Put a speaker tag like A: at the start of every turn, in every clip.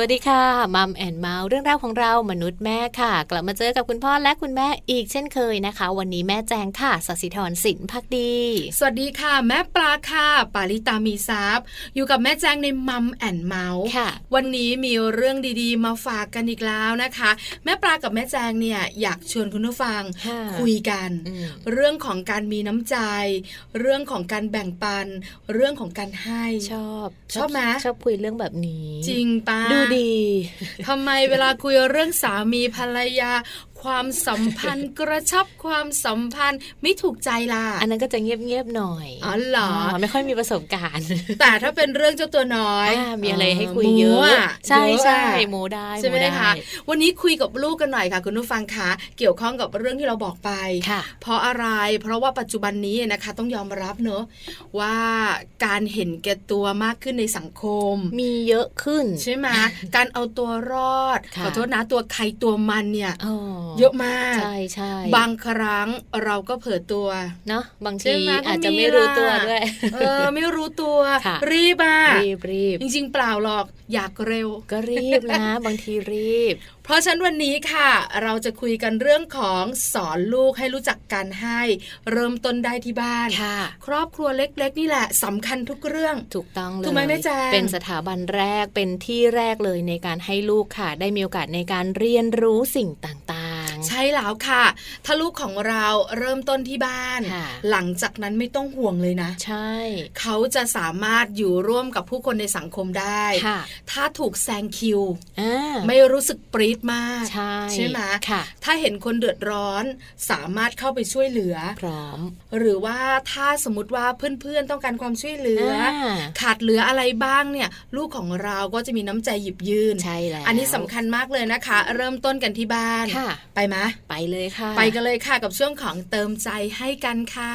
A: ส
B: วัสดีค่ะ Mum and Mouth เรื่องราวของเรามนุษย์แม่ค่ะ กลับมาเจอกับคุณพ่อและคุณแม่อีกเช่นเคยนะคะ วันนี้แม่แจงค่ะศศิธรสินภักดี
C: สวัสดีค่ะ แม่ปลาค่ะ ปาลิตามีทรัพย์อยู่กับแม่แจงใน Mum and Mouth
B: ค่ะ
C: วันนี้มีเรื่องดีๆ มาฝากกันอีกแล้วนะคะ แม่ปลากับแม่แจงเนี่ยอยากชวนคุณผู้ฟังคุยกัน เรื่องของการมีน้ำใจ เรื่องของการแบ่งปัน เรื่องของการให้
B: ชอบ
C: ชอบไหม
B: ชอบคุยเรื่องแบบนี้
C: จริงปะ
B: ดูดี
C: ทำไมเวลาคุยเรื่องสามีภรรยา ความสัมพันธ์กระชับความสัมพันธ์ไม่ถูกใจล่ะ
B: อันนั้นก็จะเงียบๆหน่อย
C: อ๋อเหรอ
B: ไม่ค่อยมีประสบการณ์
C: แต่ถ้าเป็นเรื่องเจ้าตัวน้อย
B: มีอะไรให้คุยเยอะ ใช่ใช่โมได้
C: ใช่ไหมคะ วันนี้คุยกับลูกกันหน่อยค่ะคุณผู้ฟังคะเกี่ยวข้องกับเรื่องที่เราบอกไป เพราะอะไร เพราะว่าปัจจุบันนี้นะคะ ต้องยอมรับเนอะว่าการเห็นแก่ตัวมากขึ้นในสังคม
B: มีเยอะขึ้น
C: ใช่ไหมการเอาตัวรอดขอโทษนะตัวใครตัวมันเนี่ยเยอะมาก
B: ใช่ใช่
C: บางครั้งเราก็เผลอตัว
B: เนาะบางทีอาจจะไม่รู้ตัวด้วย
C: เออไม่รู้ตัว รีบอะ
B: รีบรีบ
C: จริง ๆ เปล่าหรอกอยากเร็ว
B: ก็รีบนะ บางทีรีบ
C: เพราะฉะนั้นวันนี้ค่ะ เราจะคุยกันเรื่องของสอนลูกให้รู้จักการให้ เริ่มต้นได้ที่บ้านครอบครัวเล็ก ๆ นี่แหละสำคัญทุกเรื่อง
B: ถูกต้องเลย
C: ถูกไหมแม่แจ้
B: เป็นสถาบันแรกเป็นที่แรกเลยในการให้ลูกค่ะ ได้มีโอกาสในการเรียนรู้สิ่งต่าง
C: ใช่แล้วค่ะ ถ้าลูกของเราเริ่มต้นที่บ้าน หลังจากนั้นไม่ต้องห่วงเลยนะ
B: ใช่
C: เขาจะสามารถอยู่ร่วมกับผู้คนในสังคมได้ ถ้าถูกแซงคิว ไม่รู้สึกปรี๊ดมาก
B: ใช่
C: ใช่ไหมถ้าเห็นคนเดือดร้อนสามารถเข้าไปช่วยเหลือ
B: พร้อม
C: หรือว่าถ้าสมมติว่าเพื่อนๆต้องการความช่วยเหลือ ขาดเหลืออะไรบ้างเนี่ย ลูกของเราก็จะมีน้ำใจหยิบยื่น
B: ใช่แล้ว
C: อันนี้สำคัญมากเลยนะคะ เริ่มต้นกันที่บ้าน ไปไหม
B: ไปเลยค่ะ
C: ไปกันเลยค่ะกับช่วงของเติมใจให้กันค่ะ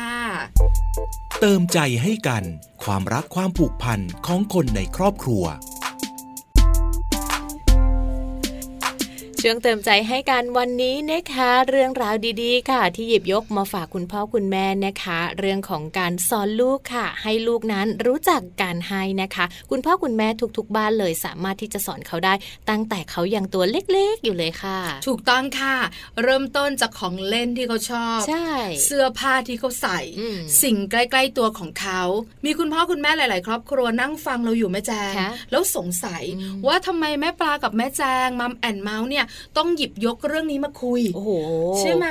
D: เติมใจให้กัน ความรักความผูกพันของคนในครอบครัว
B: ช่วงเติมใจให้กันวันนี้นะคะ เรื่องราวดีๆ ค่ะ ที่หยิบยกมาฝากคุณพ่อคุณแม่นะคะ เรื่องของการสอนลูกค่ะ ให้ลูกนั้นรู้จักการให้นะคะ คุณพ่อคุณแม่ทุกๆ บ้านเลยสามารถที่จะสอนเขาได้ ตั้งแต่เขายังตัวเล็กๆอยู่เลยค่ะ
C: ถูกต้องค่ะ เริ่มต้นจากของเล่นที่เขาชอบ
B: ใช่
C: เสื้อผ้าที่เขาใส่ สิ่งใกล้ๆตัวของเขา มีคุณพ่อคุณแม่หลาย ๆ ครอบครัวนั่งฟังเราอยู่แม่แจงแล้วสงสัยว่าทำไมแม่ปลากับแม่แจงมัมแอนเมาส์เนี่ยต้องหยิบยกเรื่องนี้มาคุย
B: โอ้โห
C: ใช่ไหม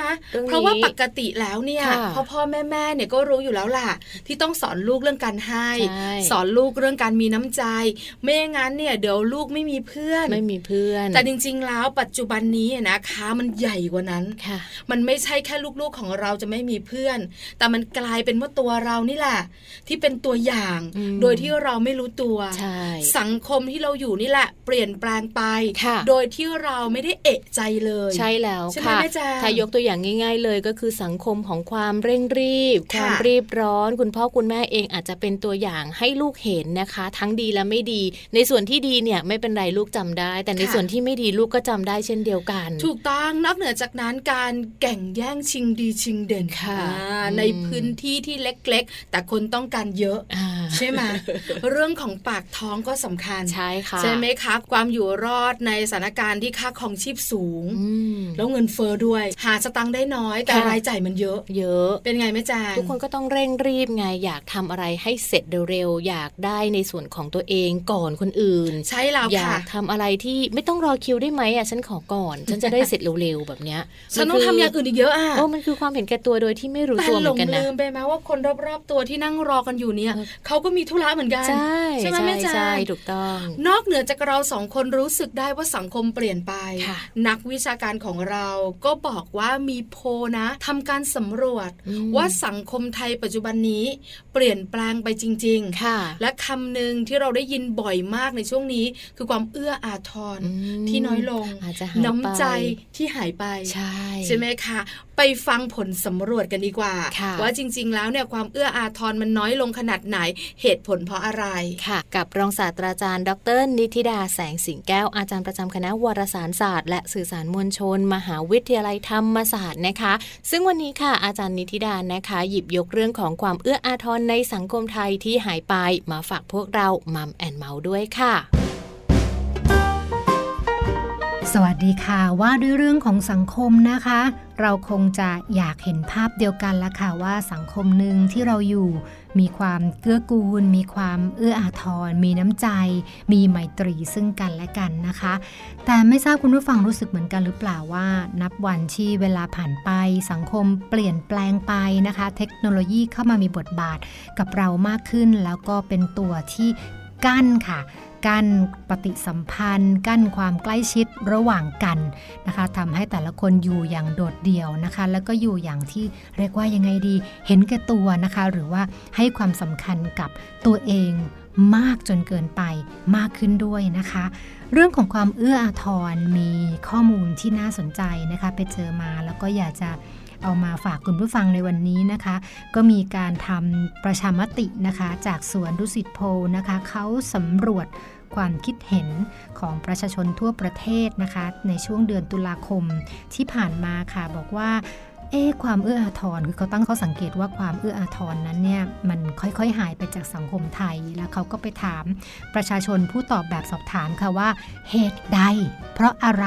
C: เพราะว่าปกติแล้วเนี่ยพ่อพ่อแม่แม่เนี่ยก็รู้อยู่แล้วล่ะ ที่ต้องสอนลูกเรื่องการให้ สอนลูกเรื่องการมีน้ำใจ ไม่อย่างนั้นเนี่ยเดี๋ยวลูกไม่มีเพื่อน
B: ไม่มีเพื่อน
C: แต่จริง ๆ แล้วปัจจุบันนี้นะคะมันใหญ่กว่านั้นมันไม่ใช่แค่ลูกๆของเราจะไม่มีเพื่อน แต่มันกลายเป็นว่าตัวเรานี่แหละ ที่เป็นตัวอย่าง โดยที่เราไม่รู้ตัว สังคมที่เราอยู่นี่แหละ เปลี่ยนแปลงไป โดยที่เราไม่ได้เอะใจเลย
B: ใช่แล้วค่ะถ้ายกตัวอย่างง่าย ๆ เลยก็คือสังคมของความเร่งรีบ ความรีบร้อน คุณพ่อคุณแม่เองอาจจะเป็นตัวอย่างให้ลูกเห็นนะคะ ทั้งดีและไม่ดี ในส่วนที่ดีเนี่ยไม่เป็นไรลูกจำได้ แต่ในส่วนที่ไม่ดีลูกก็จำได้เช่นเดียวกัน
C: ถูกต้องนอกเหนือจากนั้นการแข่งแย่งชิงดีชิงเด่น
B: ค่ะ
C: ในพื้นที่ที่เล็ก ๆ แต่คนต้องการเยอะใช่ไหมเรื่องของปากท้องก็สำคัญ
B: ใช่ค่ะ
C: ใช่ไหมคะความอยู่รอดในสถานการณ์ที่ค่าของชีพสูง แล้วเงินเฟอ้อด้วย หาสตังค์ได้น้อยแต่รายจ่ายมันเยอะ
B: เยอะ
C: เป็นไงแม่จาง
B: ทุกคนก็ต้องเร่งรีบไงอยากทำอะไรให้เสร็จเร็วๆอยากได้ในส่วนของตัวเองก่อนคนอื่น
C: ใช่แล้ว
B: ค่ะอยากทำอะไรที่ไม่ต้องรอคิวได้ไหมอะฉันขอก่อน ฉันจะได้เสร็จเร็วๆแบบเนี้ย
C: ฉันต้องทำอย่างอื่นอีกเยอะอะ
B: โอ้มันคือความเห็นแก่ตัวโดยที่ไม่รู้ตัวเหมือนกันนะ
C: แต่หลงลืมไปไหมว่าคนรอบๆตัวที่นั่งรอกันอยู่เนี่ยเขาก็มีธุระเหมือนกัน
B: ใช่ใช่
C: ไหมแม่จาง
B: ถูกต้อง
C: นอกเหนือจากเราสองคนรู้สึกได้ว่าสังคมเปลี่ยนไปนักวิชาการของเราก็บอกว่ามีโพนะทำการสำรวจ ว่าสังคมไทยปัจจุบันนี้ เปลี่ยนแปลงไปจริง
B: ๆ ค่ะ
C: และคำหนึ่งที่เราได้ยินบ่อยมากในช่วงนี้ คือความเอื้ออาทรที่น้อยลง
B: น้ำ
C: ใจที่หายไป
B: ใช่
C: ใช่ไหมคะไปฟังผลสำรวจกันดีกว่า ว่าจริง ๆ แล้วเนี่ยความเอื้ออาทรมันน้อยลงขนาดไหนเหตุผลเพราะอะไร
B: ค่ะ กับรองศาสตราจารย์ ดร นิติดาแสงสิงแก้วอาจารย์ประจำคณะวารสารศาสตร์ และสื่อสารมวลชน มหาวิทยาลัยธรรมศาสตร์นะคะ ซึ่งวันนี้ค่ะอาจารย์นิติดานะคะ หยิบยกเรื่องของความเอื้ออาทรในสังคมไทยที่หายไปมาฝากพวกเรามัมแอนเมาส์ด้วยค่ะ
E: สวัสดีค่ะว่าด้วยเรื่องของสังคมนะคะ เราคงจะอยากเห็นภาพเดียวกันละค่ะว่าสังคมหนึ่งที่เราอยู่ มีความเกื้อกูล มีความเอื้ออาทร มีน้ำใจ มีไมตรีซึ่งกันและกันนะคะ แต่ไม่ทราบคุณผู้ฟังรู้สึกเหมือนกันหรือเปล่าว่า นับวันที่เวลาผ่านไป สังคมเปลี่ยนแปลงไปนะคะ เทคโนโลยีเข้ามามีบทบาทกับเรามากขึ้น แล้วก็เป็นตัวที่กั้นค่ะ กั้นปฏิสัมพันธ์ กั้นความใกล้ชิดระหว่างกันนะคะทำให้แต่ละคนอยู่อย่างโดดเดี่ยวนะคะ แล้วก็อยู่อย่างที่เรียกว่ายังไงดี เห็นแก่ตัวนะคะ หรือว่าให้ความสำคัญกับตัวเองมากจนเกินไปมากขึ้นด้วยนะคะ เรื่องของความเอื้ออาทรมีข้อมูลที่น่าสนใจนะคะ ไปเจอมาแล้วก็อยากจะ เอามาฝากคุณผู้ฟังในวันนี้นะคะ ก็มีการทำประชามตินะคะ จากสวนดุสิตโพนะคะเขาสำรวจความคิดเห็นของประชาชนทั่วประเทศนะคะ ในช่วงเดือนตุลาคมที่ผ่านมาค่ะบอกว่าเอ๊ความเอื้ออาทรคือเขาตั้งเขาสังเกตว่าความเอื้ออาทรนั้นเนี่ยมันค่อยๆ หายไปจากสังคมไทย แล้วเขาก็ไปถามประชาชนผู้ตอบแบบสอบถามค่ะว่าเหตุใด เพราะอะไร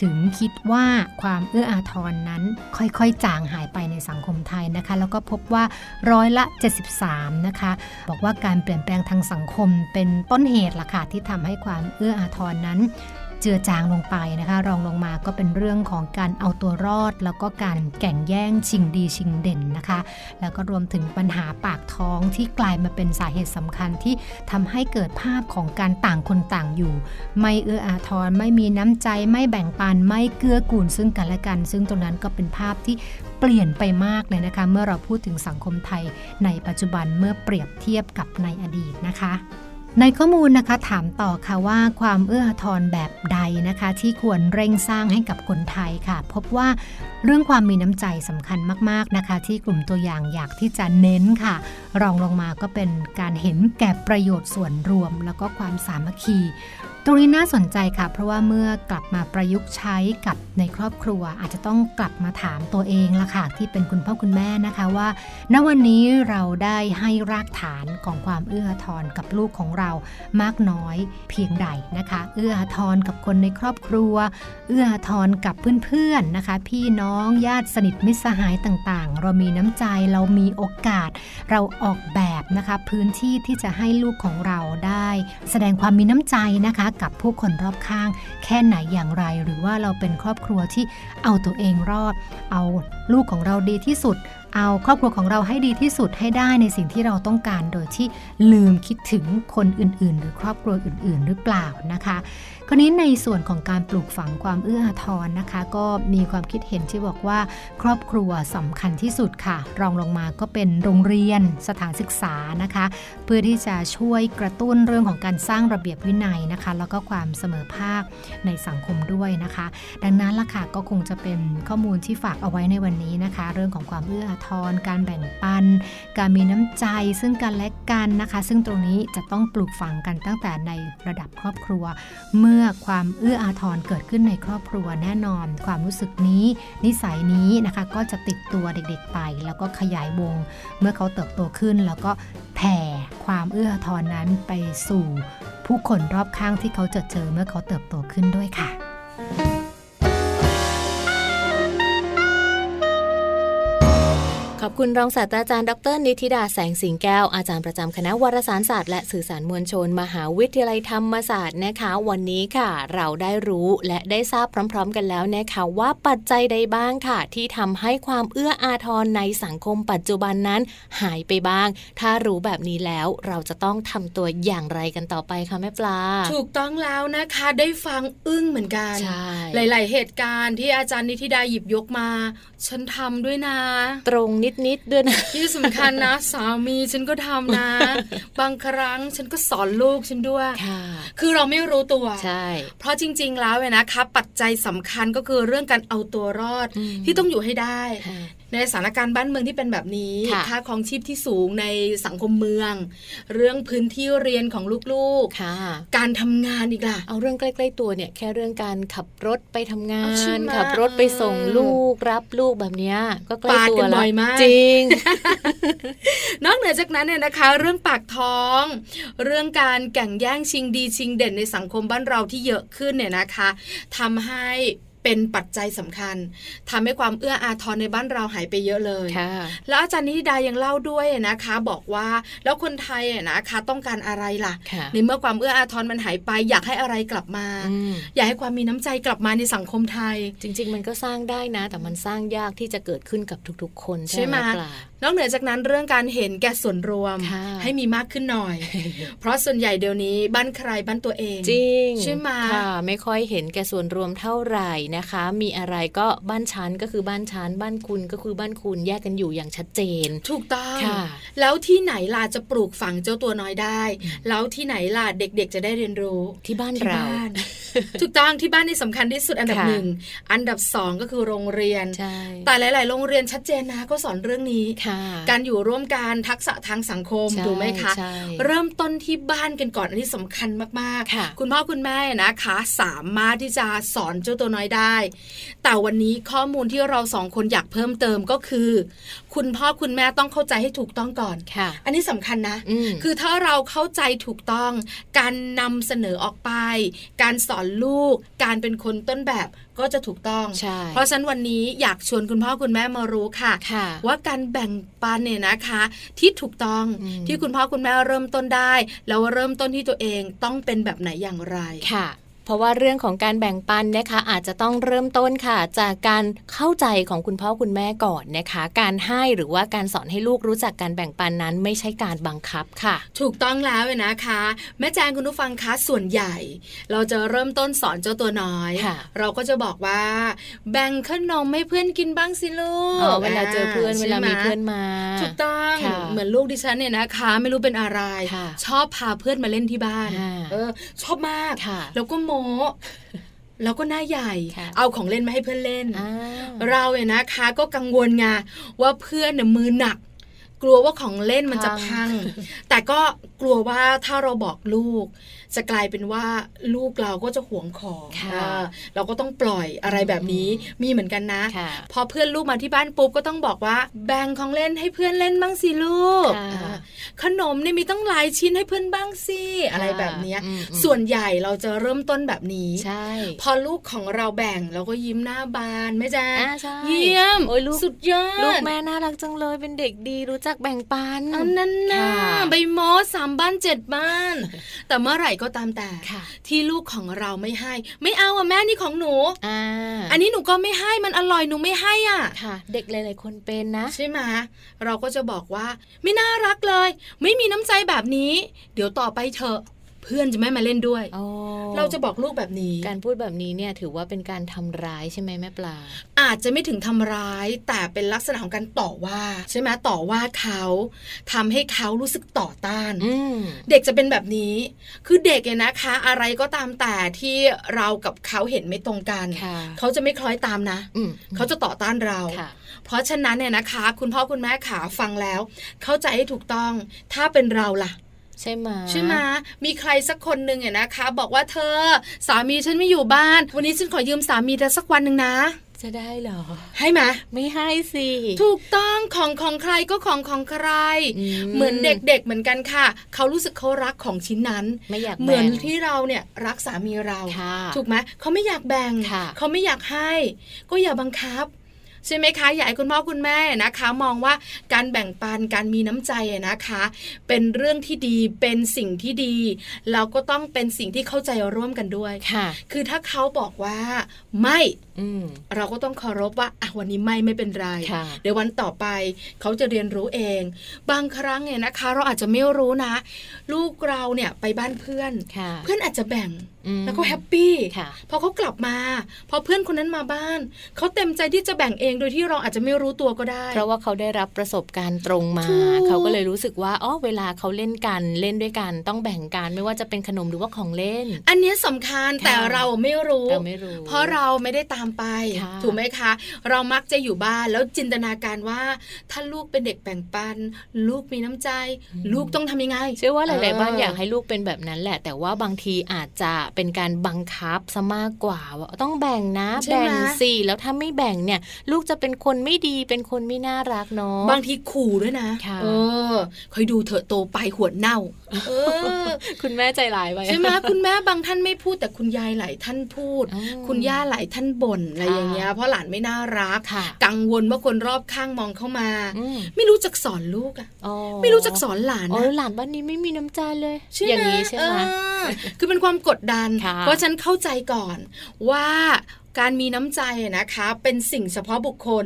E: ถึงคิดว่าความเอื้ออาทรนั้นค่อยๆ จางหายไปในสังคมไทยนะคะ แล้วก็พบว่าร้อยละ 73 นะคะ บอกว่าการเปลี่ยนแปลงทางสังคมเป็นต้นเหตุล่ะค่ะที่ทำให้ความเอื้ออาทรนั้น จือจางลงไปนะคะ รองลงมาก็เป็นเรื่องของการเอาตัวรอด แล้วก็การแข่งแย่งชิงดีชิงเด่นนะคะ แล้วก็รวมถึงปัญหาปากท้องที่กลายมาเป็นสาเหตุสำคัญที่ทำให้เกิดภาพของการต่างคนต่างอยู่ ไม่เอื้ออาทรไม่มีน้ำใจไม่แบ่งปันไม่เกื้อกูลซึ่งกันและกัน ซึ่งตรงนั้นก็เป็นภาพที่เปลี่ยนไปมากเลยนะคะ เมื่อเราพูดถึงสังคมไทยในปัจจุบันเมื่อเปรียบเทียบกับในอดีตนะคะ ในข้อมูลนะคะถามต่อค่ะว่าความเอื้อทอาทรแบบใดนะคะ ที่ควรเร่งสร้างให้กับคนไทยค่ะ พบว่าเรื่องความมีน้ำใจสำคัญมาก ๆนะคะ ที่กลุ่มตัวอย่างอยากที่จะเน้นค่ะ รองลงมาก็เป็นการเห็นแก่ประโยชน์ส่วนรวม แล้วก็ความสามัคคี ตรงนี้น่าสนใจค่ะ เพราะว่าเมื่อกลับมาประยุกต์ใช้กับในครอบครัว อาจจะต้องกลับมาถามตัวเองละค่ะที่เป็นคุณพ่อคุณแม่นะคะว่า ณวันนี้เราได้ให้รากฐานของความเอื้อทอนกับลูกของเรามากน้อยเพียงใดนะคะ เอื้อทอนกับคนในครอบครัว เอื้อทอนกับเพื่อนๆนะคะ พี่น้องญาติสนิทมิตรสหายต่างๆ เรามีน้ำใจเรามีโอกาส เราออกแบบนะคะพื้นที่ที่จะให้ลูกของเราได้ แสดงความมีน้ำใจนะคะกับผู้คนรอบข้าง แค่ไหนอย่างไร หรือว่าเราเป็นครอบครัวที่เอาตัวเองรอด เอาลูกของเราดีที่สุด เอาครอบครัวของเราให้ดีที่สุดให้ได้ในสิ่งที่เราต้องการโดยที่ลืมคิดถึงคนอื่น ๆ หรือครอบครัวอื่น ๆ หรือเปล่านะคะ คราวนี้ในส่วนของการปลูกฝังความเอื้ออาทรนะคะ ก็มีความคิดเห็นที่บอกว่า ครอบครัวสำคัญที่สุดค่ะ รองลงมาก็เป็นโรงเรียนสถานศึกษานะคะ เพื่อที่จะช่วยกระตุ้นเรื่องของการสร้างระเบียบวินัยนะคะ แล้วก็ความเสมอภาคในสังคมด้วยนะคะ ดังนั้นล่ะค่ะก็คงจะเป็นข้อมูลที่ฝากเอาไว้ในวันนี้นะคะ เรื่องของความเอื้ออาทร การแบ่งปัน การมีน้ำใจซึ่งกันและกันนะคะ ซึ่งตรงนี้จะต้องปลูกฝังกันตั้งแต่ในระดับครอบครัวเมื่อมื่อความเอื้ออาทรเกิดขึ้นในครอบครัวแน่นอน ความรู้สึกนี้ นิสัยนี้นะคะ ก็จะติดตัวเด็กๆไป แล้วก็ขยายวง เมื่อเขาเติบโตขึ้น แล้วก็แผ่ความเอื้ออาทรนั้นไปสู่ผู้คนรอบข้างที่เขาจะเจอเมื่อเขาเติบโตขึ้นด้วยค่ะ
B: อบคุณรองศาสตราจารย์ดร นิติดาแสงสิงแก้ว อาจารย์ประจำคณะวารสารศาสตร์และสื่อสารมวลชน มหาวิทยาลัยธรรมศาสตร์นะคะ วันนี้ค่ะ เราได้รู้และได้ทราบพร้อม ๆ กันแล้วนะคะว่าปัจจัยใดบ้างค่ะ ที่ทำให้ความเอื้ออาทรในสังคมปัจจุบันนั้น หายไปบ้าง ถ้ารู้แบบนี้แล้วเราจะต้องทำตัวอย่างไรกันต่อไปคะแม่ปลา
C: ถูกต้องแล้วนะคะได้ฟังอึ้งเหมือนกันหลาย ๆ เหตุการณ์ที่อาจารย์นิติดาหยิบยกมา ฉันทำด้วยนะ
B: ตรงนิดณิตด้วยนะ
C: ที่สำคัญนะ สามีฉันก็ทำนะ บางครั้งฉันก็สอนลูกฉันด้วย
B: ค่ะ
C: คือเราไม่รู้ตัว
B: ใช่
C: เพราะจริง ๆ แล้วเนะคะปัจจัยสำคัญก็คือเรื่องการเอาตัวรอดที่ต้องอยู่ให้ได้ในสถานการณ์บ้านเมืองที่เป็นแบบนี้ ค่าของชีพที่สูงในสังคมเมือง เรื่องพื้นที่เรียนของลูกๆ การทำงานอีกล่ะ
B: เอาเรื่องใกล้ๆตัวเนี่ยแค่เรื่องการขับรถไปทำงาน ขับรถไปส่งลูกรับลูกแบบนี้ก็ใกล้ตัวแล้วจริง
C: นอกเหนือจากนั้นเนี่ยนะคะ เรื่องปากท้อง เรื่องการแข่งแย่งชิงดีชิงเด่นในสังคมบ้านเราที่เยอะขึ้นเนี่ยนะคะทำให้ เป็นปัจจัยสำคัญทำให้ความเอื้ออาทรในบ้านเราหายไปเยอะเลยแล้วอาจารย์นิดายังเล่าด้วยนะคะ บอกว่าแล้วคนไทยนะคะต้องการอะไรล่ะ ในเมื่อความเอื้ออาทรมันหายไป อยากให้อะไรกลับมา อยากให้ความมีน้ำใจกลับมาในสังคมไทย
B: จริง ๆ มันก็สร้างได้นะ แต่มันสร้างยากที่จะเกิดขึ้นกับทุกๆ คนใช่ไหม
C: นอกเหนือจากนั้นเรื่องการเห็นแก่ส่วนรวม ให้มีมากขึ้นหน่อย เพราะส่วนใหญ่เดี๋ยวนี้บ้านใครบ้านตัวเอง
B: จริง
C: ใช่ไหม
B: ค่ะไม่ค่อยเห็นแก่ส่วนรวมเท่าไหร่นะคะ มีอะไรก็บ้านชั้นก็คือบ้านชั้น บ้านคุณก็คือบ้านคุณแยกกันอยู่อย่างชัดเจน
C: ถูกต้องแล้วที่ไหนล่ะจะปลูกฝังเจ้าตัวน้อยได้ แล้วที่ไหนล่ะเด็กๆ จะได้เรียนรู้
B: ที่บ้านเรา
C: ถูกต้องที่บ้านนี่สำคัญที่สุดอันดับหนึ่งอันดับสองก็คือโรงเรียนแต่หลาย ๆ โรงเรียนชัดเจนนะก็สอนเรื่องนี้การอยู่ร่วมกันทักษะทางสังคมถูกไหมคะเริ่มต้นที่บ้านกันก่อนอันนี้สำคัญมากๆคุณพ่อคุณแม่นะคะ สามารถที่จะสอนเจ้าตัวน้อยได้ แต่วันนี้ข้อมูลที่เราสองคนอยากเพิ่มเติมก็คือ คุณพ่อคุณแม่ต้องเข้าใจให้ถูกต้องก่อนอันนี้สำคัญนะ คือถ้าเราเข้าใจถูกต้อง การนำเสนอออกไป การสอนลูก การเป็นคนต้นแบบ ก็จะถูกต้องเพราะฉะนั้นวันนี้อยากชวนคุณพ่อคุณแม่มารู้ค่ะว่าการแบ่งปันเนี่ยนะคะ ที่ถูกต้องที่คุณพ่อคุณแม่เริ่มต้นได้ แล้วเริ่มต้นที่ตัวเองต้องเป็นแบบไหนอย่างไร
B: ค่ะ เพราะว่าเรื่องของการแบ่งปันนะคะอาจจะต้องเริ่มต้นค่ะ จากการเข้าใจของคุณพ่อคุณแม่ก่อนนะคะ การให้หรือว่าการสอนให้ลูกรู้จักการแบ่งปันนั้นไม่ใช่การบังคับค่ะ
C: ถูกต้องแล้วนะคะ แม่แจงคุณผู้ฟังคะส่วนใหญ่ เราจะเริ่มต้นสอนเจ้าตัวน้อย เราก็จะบอกว่า แบ่งขนมให้เพื่อนกินบ้างสิลูก
B: เวลาเจอเพื่อนเวลามีเพื่อนมา
C: ถูกต้องเหมือนลูกดิฉันเนี่ยนะคะ ไม่รู้เป็นอะไร ชอบพาเพื่อนมาเล่นที่บ้านเออชอบมากแล้วก็โมแล้วก็หน้าใหญ่ เอาของเล่นมาให้เพื่อนเล่น เราเนี่ยนะคะ ก็กังวลไงว่าเพื่อนเนี่ยมือหนัก กลัวว่าของเล่นมันจะพัง แต่ก็กลัวว่าถ้าเราบอกลูก จะกลายเป็นว่าลูกเราก็จะหวงของเราก็ต้องปล่อยอะไรแบบนี้มีเหมือนกันนะ พอเพื่อนลูกมาที่บ้านปุ๊บก็ต้องบอกว่า แบ่งของเล่นให้เพื่อนเล่นบ้างสิลูก ขนมเนี่ยมีต้องหลายชิ้นให้เพื่อนบ้างสิอะไรแบบนี้ส่วนใหญ่เราจะเริ่มต้นแบบนี้พอลูกของเราแบ่งเราก็ยิ้มหน้าบานไม่จ้าเยี่ยมโอ้ยลูกสุดยอ
B: ดลูกแม่น่ารักจังเลยเป็นเด็กดีรู้จักแบ่งปัน
C: อันนั้นนะใบมอสามบ้านเจ็ดบ้าน แต่เมื่อไหร่ก็ตามแต่ที่ลูกของเราไม่ให้ ไม่เอาอะแม่นี่ของหนูออันนี้หนูก็ไม่ให้มันอร่อยหนูไม่ให้อะ
B: ค่ะ เด็กหลายๆคนเป็นนะ
C: ใช่ไหมเราก็จะบอกว่า ไม่น่ารักเลย ไม่มีน้ำใจแบบนี้ เดี๋ยวต่อไปเถอะ เพื่อนจะไม่มาเล่นด้วย เราจะบอกลูกแบบนี้
B: การพูดแบบนี้เนี่ยถือว่าเป็นการทำร้ายใช่ไหมแม่ปลา
C: อาจจะไม่ถึงทำร้ายแต่เป็นลักษณะของการต่อว่า ใช่ไหมต่อว่าเขาทำให้เขารู้สึกต่อต้านเด็กจะเป็นแบบนี้ คือเด็กเนี่ยนะคะ อะไรก็ตามแต่ที่เรากับเขาเห็นไม่ตรงกัน เขาจะไม่คล้อยตามนะเขาจะต่อต้านเรา เพราะฉะนั้นเนี่ยนะคะ คุณพ่อคุณแม่ขาฟังแล้ว เข้าใจให้ถูกต้อง ถ้าเป็นเราล่ะ
B: ใช่ไหม
C: ใช่ไหมมีใครสักคนหนึ่งเนี่ยนะคะ บอกว่าเธอสามีฉันไม่อยู่บ้าน วันนี้ฉันขอยืมสามีเธอสักวันหนึ่งนะ
B: จะได้เหรอ
C: ให้ไหม
B: ไม่ให้สิ
C: ถูกต้องของของใครก็ของของใคร เหมือนเด็กๆเหมือนกันค่ะ เขารู้สึกเขารักของชิ้นนั้น
B: ไม่อยาก
C: เหมือนที่เราเนี่ยรักสามีเราถูกไหมเขาไม่อยากแบ่งเขาไม่อยากให้ ก็อย่าบังคับ ใช่ไหมคะอยากให้คุณพ่อคุณแม่นะคะ มองว่าการแบ่งปันการมีน้ำใจนะคะ เป็นเรื่องที่ดีเป็นสิ่งที่ดี เราก็ต้องเป็นสิ่งที่เข้าใจร่วมกันด้วย
B: ค่ะ
C: คือถ้าเขาบอกว่าไม่ เราก็ต้องเคารพว่าอะวันนี้ไม่ไม่เป็นไร เดี๋ยววันต่อไปเขาจะเรียนรู้เอง บางครั้งเนี่ยนะคะ เราอาจจะไม่รู้นะ ลูกเราเนี่ยไปบ้านเพื่อน เพื่อนอาจจะแบ่งแล้วก็แฮปปี้พอเขากลับมาพอเพื่อนคนนั้นมาบ้านเขาเต็มใจที่จะแบ่งเองโดยที่เราอาจจะไม่รู้ตัวก็ได้
B: เพราะว่าเขาได้รับประสบการณ์ตรงมา เขาก็เลยรู้สึกว่าอ๋อเวลาเขาเล่นกันเล่นด้วยกัน ต้องแบ่งกันไม่ว่าจะเป็นขนมหรือว่าของเล่น
C: อันนี้สำคัญแต่เราไม่รู้
B: เราไม่รู้
C: เพราะเราไม่ได้ตามไป ถูกไหมคะ เรามักจะอยู่บ้านแล้วจินตนาการว่า ถ้าลูกเป็นเด็กแบ่งปัน ลูกมีน้ำใจ ลูกต้องทำยังไง
B: เชื่อว่าหลาย ๆ บ้านอยากให้ลูกเป็นแบบนั้นแหละ แต่ว่าบางทีอาจจะเป็นการบังคับซะมากกว่าว่าต้องแบ่งนะ แบ่งสิแล้วถ้าไม่แบ่งเนี่ย ลูกจะเป็นคนไม่ดีเป็นคนไม่น่ารักเนาะ
C: บางทีขู่ด้วยนะเออคอยดูเถอะโตไปหัวเน่าเอ
B: อคุณแม่ใจร้ายไป
C: ใช่ไหมคุณแม่บางท่านไม่พูดแต่คุณยายหลายท่านพูด คุณย่าหลายท่านบ่นอะไรอย่างเงี้ยเพราะหลานไม่น่ารัก กังวลว่าคนรอบข้างมองเข้ามา ไม่รู้จักสอนลูกอะไม่รู้จักสอนหลาน
B: นะหลานบ้านนี้ไม่มีน้ำใจเลยอย่างนี้ใช่ไหม
C: คือเป็นความกดดัน เพราะฉันเข้าใจก่อนว่า การมีน้ำใจนะคะ เป็นสิ่งเฉพาะบุคคล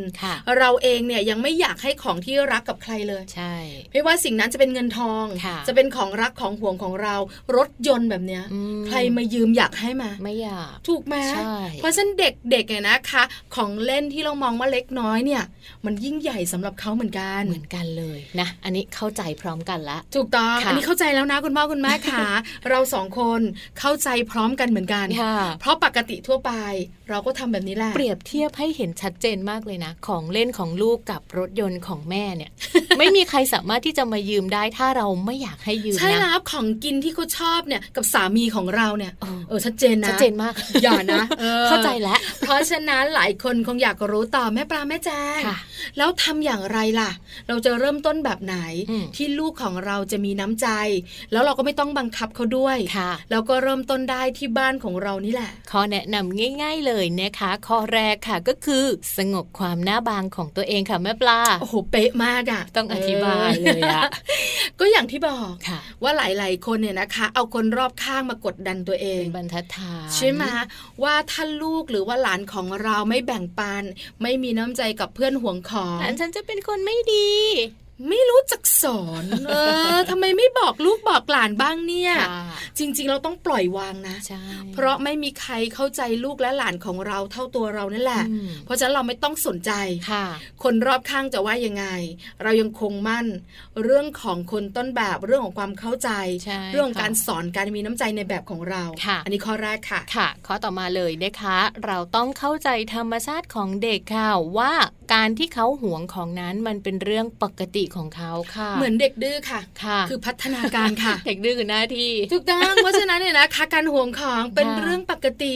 C: เราเองเนี่ยยังไม่อยากให้ของที่รักกับใครเลย
B: ใช่
C: ไม่ว่าสิ่งนั้นจะเป็นเงินทอง จะเป็นของรักของห่วงของเรา รถยนต์แบบเนี้ย ใครมายืมอยากให้มา
B: ไม่อยาก
C: ถูกไหมเพราะฉะนั้นเด็กๆเนี่ยนะคะ ของเล่นที่เรามองว่าเล็กน้อยเนี่ย มันยิ่งใหญ่สำหรับเขาเหมือนกัน
B: เหมือนกันเลยนะ อันนี้เข้าใจพร้อมกันละ
C: ถูกต้องอันนี้เข้าใจแล้วนะคุณพ่อคุณแม่ค่ะ เราสองคนเข้าใจพร้อมกันเหมือนกัน เพราะปกติทั่วไปเราก็ทำแบบนี้แหละ
B: เปรียบเทียบให้เห็นชัดเจนมากเลยนะ ของเล่นของลูกกับรถยนต์ของแม่เนี่ย ไม่มีใครสามารถที่จะมายืมได้ถ้าเราไม่อยากให้ยืมนะใช่
C: แล้วของกินที่เขาชอบเนี่ยกับสามีของเราเนี่ยเออชัดเจนนะ
B: ชัดเจนมาก
C: อย่านะ
B: เข้าใจแล้ว
C: เพราะฉะนั้นหลายคนคงอยากรู้ต่อแม่ปลาแม่แจ้งแล้วทำอย่างไรล่ะ เราจะเริ่มต้นแบบไหนที่ลูกของเราจะมีน้ำใจ แล้วเราก็ไม่ต้องบังคับเขาด้วยแล้วก็เริ่มต้นได้ที่บ้านของเรานี่แหละ
B: ข้อแนะนำง่าย ๆเลยนะคะ ข้อแรกค่ะก็คือสงบความหน้าบางของตัวเองค่ะแม่ปลา
C: โอ้โหเป๊ะมากอะ
B: ต้องอธิบายเลยอะ
C: ก็อย่างที่บอกว่าหลาย ๆ คนเนี่ยนะคะ เอาคนรอบข้างมากดดันตัวเอง
B: บรรทัดฐาน
C: ใช่ไหมว่าถ้าลูกหรือว่าหลานของเราไม่แบ่งปัน ไม่มีน้ำใจกับเพื่อนห่วงของ
B: ฉันจะเป็นคนไม่ดี
C: ไม่รู้จักสอนเออทำไมไม่บอกลูกบอกหลานบ้างเนี่ย จริง ๆ เราต้องปล่อยวางนะ เพราะไม่มีใครเข้าใจลูกและหลานของเราเท่าตัวเรานั่นแหละ เพราะฉะนั้นเราไม่ต้องสนใจ
B: ค่ะ
C: คนรอบข้างจะว่ายังไง เรายังคงมั่น เรื่องของคนต้นแบบเรื่องของความเข้าใจ เรื่องของการสอนการมีน้ำใจในแบบของเรา อันนี้ข้อแรกค่ะ
B: ค่ะ ข้อต่อมาเลยนะคะ เราต้องเข้าใจธรรมชาติของเด็กค่ะว่าการที่เขาหวงของนั้นมันเป็นเรื่องปกติของเขาค่ะ
C: เหมือนเด็กดื้อค่ะ
B: ค่ะ
C: คือพัฒนาการค่ะ
B: เด็กดื้อคือหน้าที่
C: ถูกต้องเพราะฉะนั้นเนี่ยนะคะการหวงของเป็นเรื่องปกติ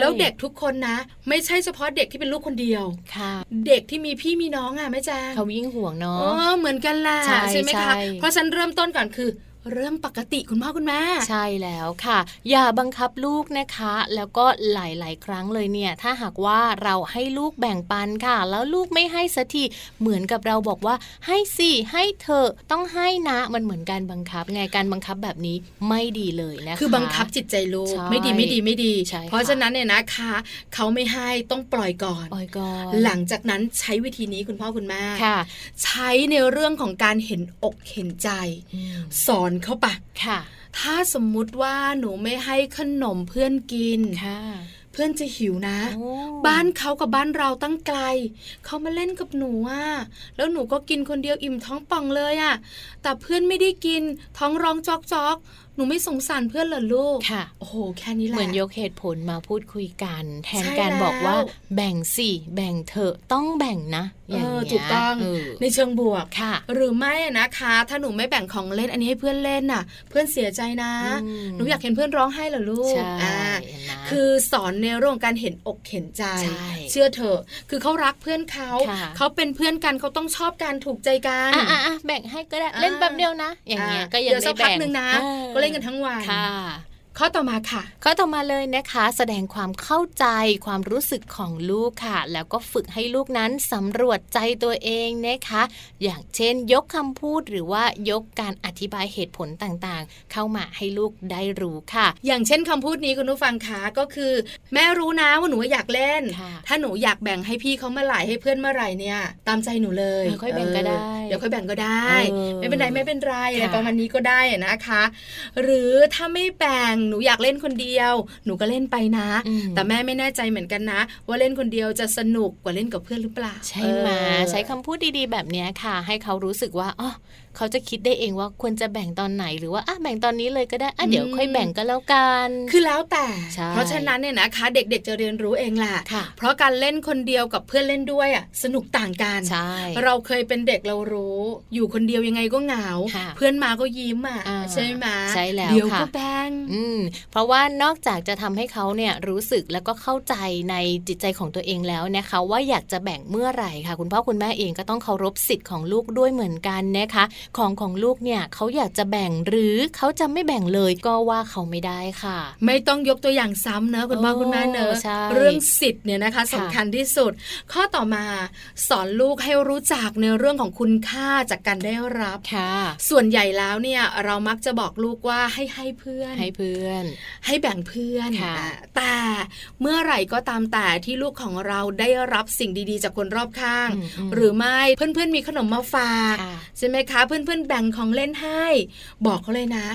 C: แล้วเด็กทุกคนนะ ไม่ใช่เฉพาะเด็กที่เป็นลูกคนเดียว
B: ค่ะ
C: เด็กที่มีพี่มีน้องอะไม่จ้า
B: เขายิ่งห่วงเนาะ
C: เหมือนกันแหละใช่ไหมคะเพราะฉันเริ่มต้นก่อนคือ เริ่มปกติคุณพ่อคุณแม่
B: ใช่แล้วค่ะ อย่าบังคับลูกนะคะ แล้วก็หลาย ๆ ครั้งเลยเนี่ย ถ้าหากว่าเราให้ลูกแบ่งปันค่ะ แล้วลูกไม่ให้สักทีเหมือนกับเราบอกว่า ให้สิให้เธอต้องให้นะมันเหมือนการบังคับไงการบังคับแบบนี้ไม่ดีเลยนะคะ
C: คือบังคับจิตใจลูกไม่ดีไม่ดีไม่ดี เพราะฉะนั้นเนี่ยนะคะ เขาไม่ให้ต้องปล่อยก่อน
B: ปล่อยก่อน
C: หลังจากนั้นใช้วิธีนี้คุณพ่อคุณแม่
B: ค่ะ
C: ใช้ในเรื่องของการเห็นอกเห็นใจ สอนเข้าไป
B: ค่ะ
C: ถ้าสมมุติว่าหนูไม่ให้ขนมเพื่อนกิน
B: ค่ะ
C: เพื่อนจะหิวนะ บ้านเขากับบ้านเราตั้งไกล เขามาเล่นกับหนูอะ แล้วหนูก็กินคนเดียวอิ่มท้องป่องเลยอะ แต่เพื่อนไม่ได้กิน ท้องร้องจอกจอกหนูไม่สงสารเพื่อนเหรอลูก
B: ค่ะ
C: โอ้โห แค่นี้แหละ
B: เหมือนยกเหตุผลมาพูดคุยกัน แทนการบอกว่า แบ่งสิ แบ่งเถอะ ต้องแบ่งนะอย่าง
C: นี้ ถูกต้องในเชิงบวก
B: ค่ะ
C: หรือไม่นะคะ ถ้าหนูไม่แบ่งของเล่นอันนี้ให้เพื่อนเล่นน่ะ เพื่อนเสียใจนะ หนูอยากเห็นเพื่อนร้องไห้เหรอลูก
B: อ่า
C: คือสอนในเรื่องการเห็นอกเห็นใจ เชื่อเถอะคือเขารักเพื่อนเขาเขาเป็นเพื่อนกันเขาต้องชอบการถูกใจกัน
B: อ่าแบ่งให้ก็ได้เล่นแบบเดียวนะ อย่างเงี้ยก็ยังไม่แบ่ง
C: นึงนะ ก็เล่นกันทั้งวัน ข้อต่อมาค่ะ
B: ข้อต่อมาเลยนะคะ แสดงความเข้าใจความรู้สึกของลูกค่ะ แล้วก็ฝึกให้ลูกนั้นสำรวจใจตัวเองนะคะ อย่างเช่น ยกคำพูดหรือว่ายกการอธิบายเหตุผลต่างๆ เข้ามาให้ลูกได้รู้ค่ะ
C: อย่างเช่นคำพูดนี้คุณผู้ฟังคะก็คือ แม่รู้นะว่าหนูอยากเล่น ถ้าหนูอยากแบ่งให้พี่เขาเมื่อไหร่ให้เพื่อนเมื่อไหร่เนี่ย ตามใจหนูเลย
B: ค่อยแบ่งก็ได้
C: เดี๋ยวค่อยแบ่งก็ได้ ไม่เป็นไรไม่เป็นไรอะไรประมาณนี้ก็ได้นะคะ หรือถ้าไม่แบ่งหนูอยากเล่นคนเดียว หนูก็เล่นไปนะ แต่แม่ไม่แน่ใจเหมือนกันนะ ว่าเล่นคนเดียวจะสนุกกว่าเล่นกับเพื่อนหรือเปล่า
B: ใช่ไหมใช้คำพูดดีๆ แบบนี้ค่ะ ให้เขารู้สึกว่าอ๋อ เขาจะคิดได้เองว่าควรจะแบ่งตอนไหนหรือว่าอะแบ่งตอนนี้เลยก็ได้อะเดี๋ยวค่อยแบ่งก็แล้วกัน
C: คือแล้วแต่
B: เพ
C: ราะฉะนั้นเนี่ยนะคะ เด็กๆจะเรียนรู้เองแหละ
B: ค่ะ
C: เพราะการเล่นคนเดียวกับเพื่อนเล่นด้วยอะสนุกต่างกัน
B: ใช่
C: เราเคยเป็นเด็กเรารู้ อยู่คนเดียวยังไงก็เหงา เพื่อนมาก็ยิ้มอะใช่ไหม
B: ใช่แล้ว
C: เดี๋ยว
B: ค่ะ
C: ก็แบ่ง
B: อืมเพราะว่านอกจากจะทำให้เขาเนี่ยรู้สึกแล้วก็เข้าใจในจิตใจของตัวเองแล้วนะคะ ว่าอยากจะแบ่งเมื่อไหร่ค่ะ คุณพ่อคุณแม่เองก็ต้องเคารพสิทธิ์ของลูกด้วยเหมือนกันนะคะของของลูกเนี่ยเขาอยากจะแบ่งหรือเขาจะไม่แบ่งเลยก็ว่าเขาไม่ได้ค่ะ
C: ไม่ต้องยกตัวอย่างซ้ำเนอะคุณพ่อคุณแม่เนอะ
B: ใช่
C: เรื่องสิทธิ์เนี่ยนะคะสำคัญที่สุด ข้อต่อมาสอนลูกให้รู้จักในเรื่องของคุณค่าจากการได้รับ
B: ค่ะ
C: ส่วนใหญ่แล้วเนี่ยเรามักจะบอกลูกว่าให้ให้เพื่อน
B: ให้เพื่อน
C: ให้แบ่งเพื่อน
B: ค่ะ
C: แต่เมื่อไหร่ก็ตามแต่ที่ลูกของเราได้รับสิ่งดีๆ จากคนรอบข้าง หรือไม่เพื่อนๆมีขนมมาฝาก
B: ค่ะ
C: ใช่ไหมคะเเพื่อนๆแบ่งของเล่นให้ บอกเขาเลยนะ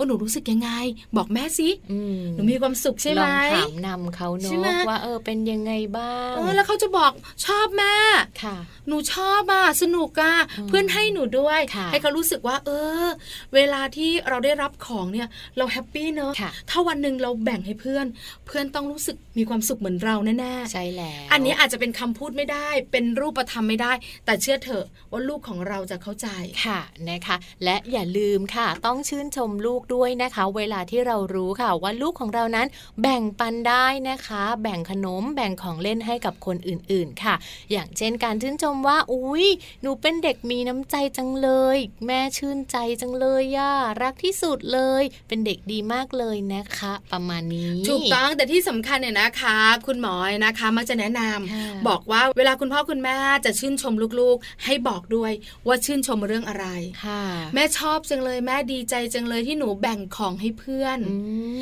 C: ว่าหนูรู้สึกยังไง บอกแม่สิ
B: อืม
C: หนูมีความสุขใช่ไห
B: ล
C: ม
B: องถามนำเขา
C: ใช่
B: เนาะ
C: ไหม
B: ว่าเออเป็นยังไงบ้าง
C: เออแล้วเขาจะบอกชอบแม่
B: ค่ะ
C: หนูชอบอะสนุกอะ
B: อืม
C: เพื่อนให้หนูด้วย
B: ค่ะ
C: ให้เขารู้สึกว่า เออ เวลาที่เราได้รับของเนี่ย เราแฮปปี้เนอะ
B: ค่ะ
C: ถ้าวันหนึ่งเราแบ่งให้เพื่อน เพื่อนต้องรู้สึกมีความสุขเหมือนเราแน่ๆ
B: ใช่แล้ว
C: อันนี้อาจจะเป็นคำพูดไม่ได้ เป็นรูปธรรมไม่ได้ แต่เชื่อเถอะว่าลูกของเราจะเข้าใจ
B: ค่ะนะคะ และอย่าลืมค่ะ ต้องชื่นชมลูกด้วยนะคะ เวลาที่เรารู้ค่ะว่าลูกของเรานั้น แบ่งปันได้นะคะ แบ่งขนมแบ่งของเล่นให้กับคนอื่นๆค่ะ อย่างเช่นการชื่นชมว่า อุ้ยหนูเป็นเด็กมีน้ำใจจังเลย แม่ชื่นใจจังเลยย่ารักที่สุดเลย เป็นเด็กดีมากเลยนะคะ ประมาณนี้
C: ถูกต้องแต่ที่สำคัญเนี่ยนะคะ คุณหมอนะคะมักจะแนะนำ
B: ค่ะ
C: บอกว่าเวลาคุณพ่อคุณแม่จะชื่นชมลูกๆ ให้บอกด้วยว่าชื่นชมเรื่องอะไร
B: ค่ะ
C: แม่ชอบจังเลยแม่ดีใจจังเลยที่หนูแบ่งของให้เพื่อน
B: อื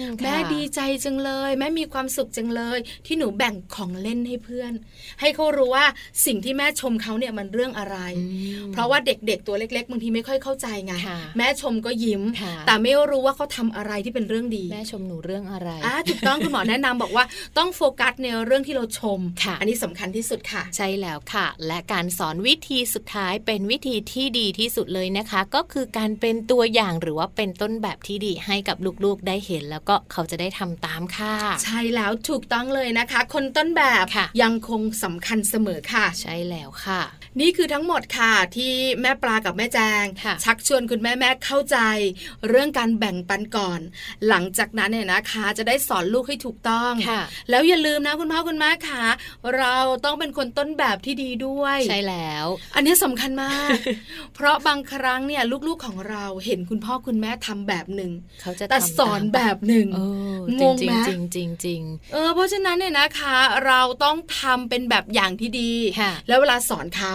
B: ม
C: แม่
B: ค่ะ
C: ดีใจจังเลย แม่มีความสุขจังเลย ที่หนูแบ่งของเล่นให้เพื่อน ให้เขารู้ว่าสิ่งที่แม่ชมเขาเนี่ยมันเรื่องอะไร
B: อืม
C: เพราะว่าเด็กๆตัวเล็กๆบางทีไม่ค่อยเข้าใจไง
B: ค่ะ
C: แม่ชมก็ยิ้ม
B: ค่ะ
C: แต่ไม่รู้ว่าเขาทำอะไรที่เป็นเรื่องดี
B: แม่ชมหนูเรื่องอะไร
C: อ่าถูกต้องคุณหมอแนะนำบอกว่าต้องโฟกัสในเรื่องที่เราชม
B: ค่ะ
C: อันนี้สำคัญที่สุดค่ะ
B: ใช่แล้วค่ะ และการสอนวิธีสุดท้ายเป็นวิธีที่ดีที่สุดเลยนะคะ ก็คือการเป็นตัวอย่างหรือว่าเป็นต้นแบบที่ดีให้กับลูกๆได้เห็น แล้วก็เขาจะได้ทำตามค่ะ
C: ใช่แล้วถูกต้องเลยนะคะ คนต้นแบบ
B: ค่ะ
C: ยังคงสำคัญเสมอค่ะ
B: ใช่แล้วค่ะ
C: นี่คือทั้งหมดค่ะที่แม่ปลากับแม่แจง
B: ค่ะ
C: ชักชวนคุณแม่แม่เข้าใจ เรื่องการแบ่งปันก่อน หลังจากนั้นเนี่ยนะคะ จะได้สอนลูกให้ถูกต้อง
B: ค่ะ
C: แล้วอย่าลืมนะคุณพ่อคุณแม่ค่ะ เราต้องเป็นคนต้นแบบที่ดีด้วย
B: ใช่แล้ว
C: อันนี้สำคัญมาก เพราะบางครั้งเนี่ยลูกๆของเราเห็นคุณพ่อคุณแม่ทำแบบหนึ่ง
B: เขาจะ
C: แต่
B: ทำ
C: สอน
B: ตาม
C: แบบหนึ่ง
B: เออง
C: ง
B: จริง
C: ไหม
B: จริงจริงจริง
C: เออเพราะฉะนั้นเนี่ยนะคะ เราต้องทำเป็นแบบอย่างที่ดี
B: ค่ะ
C: แล้วเวลาสอนเขา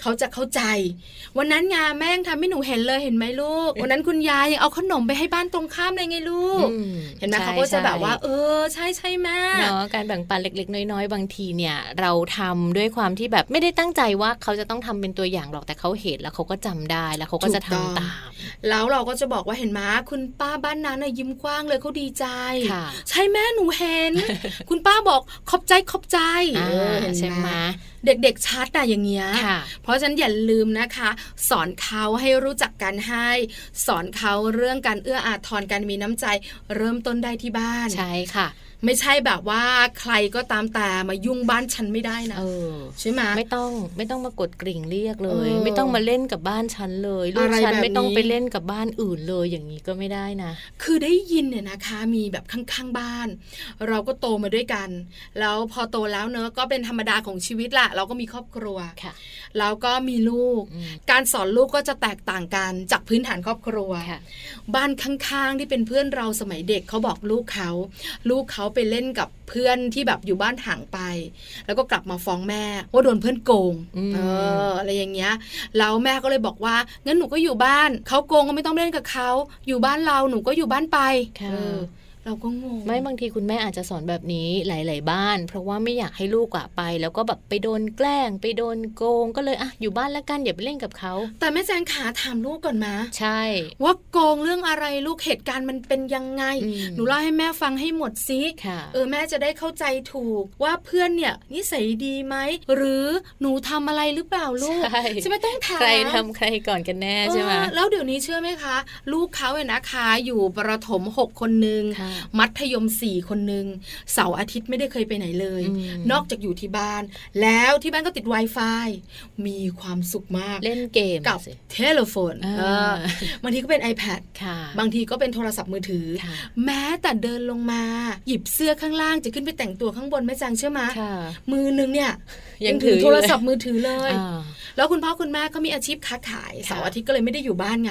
C: เขาจะเข้าใจ วันนั้นงาแม่งทำให้หนูเห็นเลยเห็นไหมลูก วันนั้นคุณยายยังเอาขนมไปให้บ้านตรงข้ามเลยไงลูก
B: อืม
C: เห็นไหม
B: ใช่
C: เขาก็จะแบบว่า
B: ใช่
C: เออ ใช่ใช่แม่
B: เนาะการแบ่งปันเล็ก ๆ น้อยๆ บางทีเนี่ย เราทำด้วยความที่แบบไม่ได้ตั้งใจว่าเขาจะต้องทำเป็นตัวอย่างหรอกแต่เขาเห็นแล้วเขาก็จำได้แล้วเขาก็จะทำตาม
C: แล้วเราก็จะบอกว่าเห็นไหมคุณป้าบ้านนั้นน่ะยิ้มกว้างเลยเขาดีใจ
B: ค่ะ
C: ใช่แม่หนูเห็น คุณป้าบอกขอบใจขอบใจ
B: อ่า
C: เออเห็น
B: ใช่ไหม
C: เด็กๆชัดอะอย่างเงี้ย
B: ค่ะ
C: เพราะฉะนั้นอย่าลืมนะคะ สอนเขาให้รู้จักการให้ สอนเขาเรื่องการเอื้ออาทรการมีน้ำใจ เริ่มต้นได้ที่บ้าน
B: ใช่ค่ะ
C: ไม่ใช่แบบว่าใครก็ตามแต่มายุ่งบ้านฉันไม่ได้นะใช่ไหม
B: ไม่ต้องไม่ต้องมากดกริ่งเรียกเลย ไม่ต้องมาเล่นกับบ้านฉันเลยลูกฉันไม่ต้องไปเล่นกับบ้านอื่นเลยอย่างนี้ก็ไม่ได้นะ
C: คือได้ยินเนี่ยนะคะมีแบบข้างๆบ้าน เราก็โตมาด้วยกัน แล้วพอโตแล้วเนอะก็เป็นธรรมดาของชีวิตแหละเราก็มีครอบครัว
B: ค่ะ
C: แล้วก็มีลูก การสอนลูกก็จะแตกต่างกันจากพื้นฐานครอบครัว บ้านข้างๆที่เป็นเพื่อนเราสมัยเด็กเขาบอกลูกเขาลูกเขาไปเล่นกับเพื่อนที่แบบอยู่บ้านห่างไป แล้วก็กลับมาฟ้องแม่ว่าโดนเพื่อนโกงเอออะไรอย่างเงี้ยแล้วแม่ก็เลยบอกว่างั้นหนูก็อยู่บ้านเขาโกงก็ไม่ต้องเล่นกับเขาอยู่บ้านเราหนูก็อยู่บ้านไปเราก็งง
B: ไม่บางทีคุณแม่อาจจะสอนแบบนี้หลาย ๆ บ้าน เพราะว่าไม่อยากให้ลูกอะไป แล้วก็แบบไปโดนแกล้ง ไปโดนโกงก็เลยอะอยู่บ้านแล้วกันอย่าไปเล่นกับเขา
C: แต่แม่แจงขาถามลูกก่อนมา
B: ใช่
C: ว่าโกงเรื่องอะไรลูกเหตุการณ์มันเป็นยังไง หนูเล่าให้แม่ฟังให้หมดซิเออแม่จะได้เข้าใจถูกว่าเพื่อนเนี่ยนิสัยดีไหมหรือหนูทำอะไรหรือเปล่าลูกใช่ไหมต้องถาม
B: ใครทำใครก่อนกันแน่ใช่ไหม
C: แล้วเดี๋ยวนี้เชื่อไหมคะ ลูกเขาเนี่ยนะคะ อยู่ประถมหกคนนึงมัธยมสี่คนหนึ่งเสาร์อาทิตย์ไม่ได้เคยไปไหนเลย นอกจากอยู่ที่บ้าน แล้วที่บ้านก็ติด Wi-Fi มีความสุขมาก
B: เล่นเกม
C: กับเทเลโฟนบางทีก็เป็น iPad บางทีก็เป็นโทรศัพท์มือถือ แม้แต่เดินลงมา หยิบเสื้อข้างล่างจะขึ้นไปแต่งตัวข้างบนไม่จังเชื่อมามือนึงเนี่ยยังถือโทรศัพท์มือถือเลย แล้วคุณพ่อคุณแม่ก็มีอาชีพค้าขายเสาร์อาทิตย์ก็เลยไม่ได้อยู่บ้านไง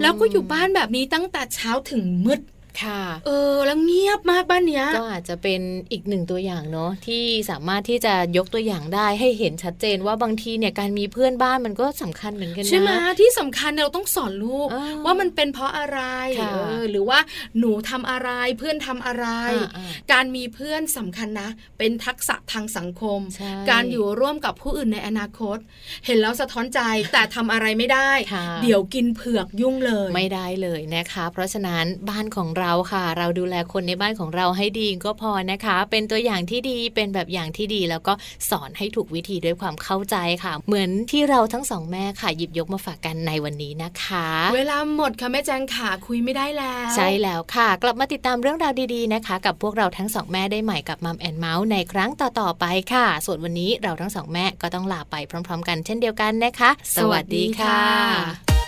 C: แล้วก็อยู่บ้านแบบนี้ตั้งแต่เช้าถึงมืด
B: ค่ะ
C: เออแล้วเงียบมากบ้านเนี้ย
B: ก็อาจจะเป็นอีกหนึ่งตัวอย่างเนาะที่สามารถที่จะยกตัวอย่างได้ให้เห็นชัดเจนว่าบางทีเนี่ยการมีเพื่อนบ้านมันก็สำคัญเหมือนกันนะใช่
C: ไหมที่สำคัญเราต้องสอนลูกว่ามันเป็นเพราะอะไรเออหรือว่าหนูทำอะไรเพื่อนทำอะไร การมีเพื่อนสำคัญนะ เป็นทักษะทางสังคม การอยู่ร่วมกับผู้อื่นในอนาคต เห็นแล้วสะท้อนใจแต่ทำอะไรไม่ได้ เดี๋ยวกินเผือกยุ่งเลย
B: ไม่ได้เลยนะคะ เพราะฉะนั้นบ้านของเราค่ะ เราดูแลคนในบ้านของเราให้ดีก็พอนะคะ เป็นตัวอย่างที่ดีเป็นแบบอย่างที่ดีแล้วก็สอนให้ถูกวิธีด้วยความเข้าใจค่ะ เหมือนที่เราทั้งสองแม่ค่ะหยิบยกมาฝากกันในวันนี้นะคะ
C: เวลาหมดค่ะแม่แจงขาคุยไม่ได้แล้ว
B: ใช่แล้วค่ะ กลับมาติดตามเรื่องราวดีๆนะคะ กับพวกเราทั้งสองแม่ได้ใหม่กับมัมแอนเมาส์ในครั้งต่อๆไปค่ะ ส่วนวันนี้เราทั้งสองแม่ก็ต้องลาไปพร้อม ๆ กันเช่นเดียวกันนะคะ สวัสดีค่ะ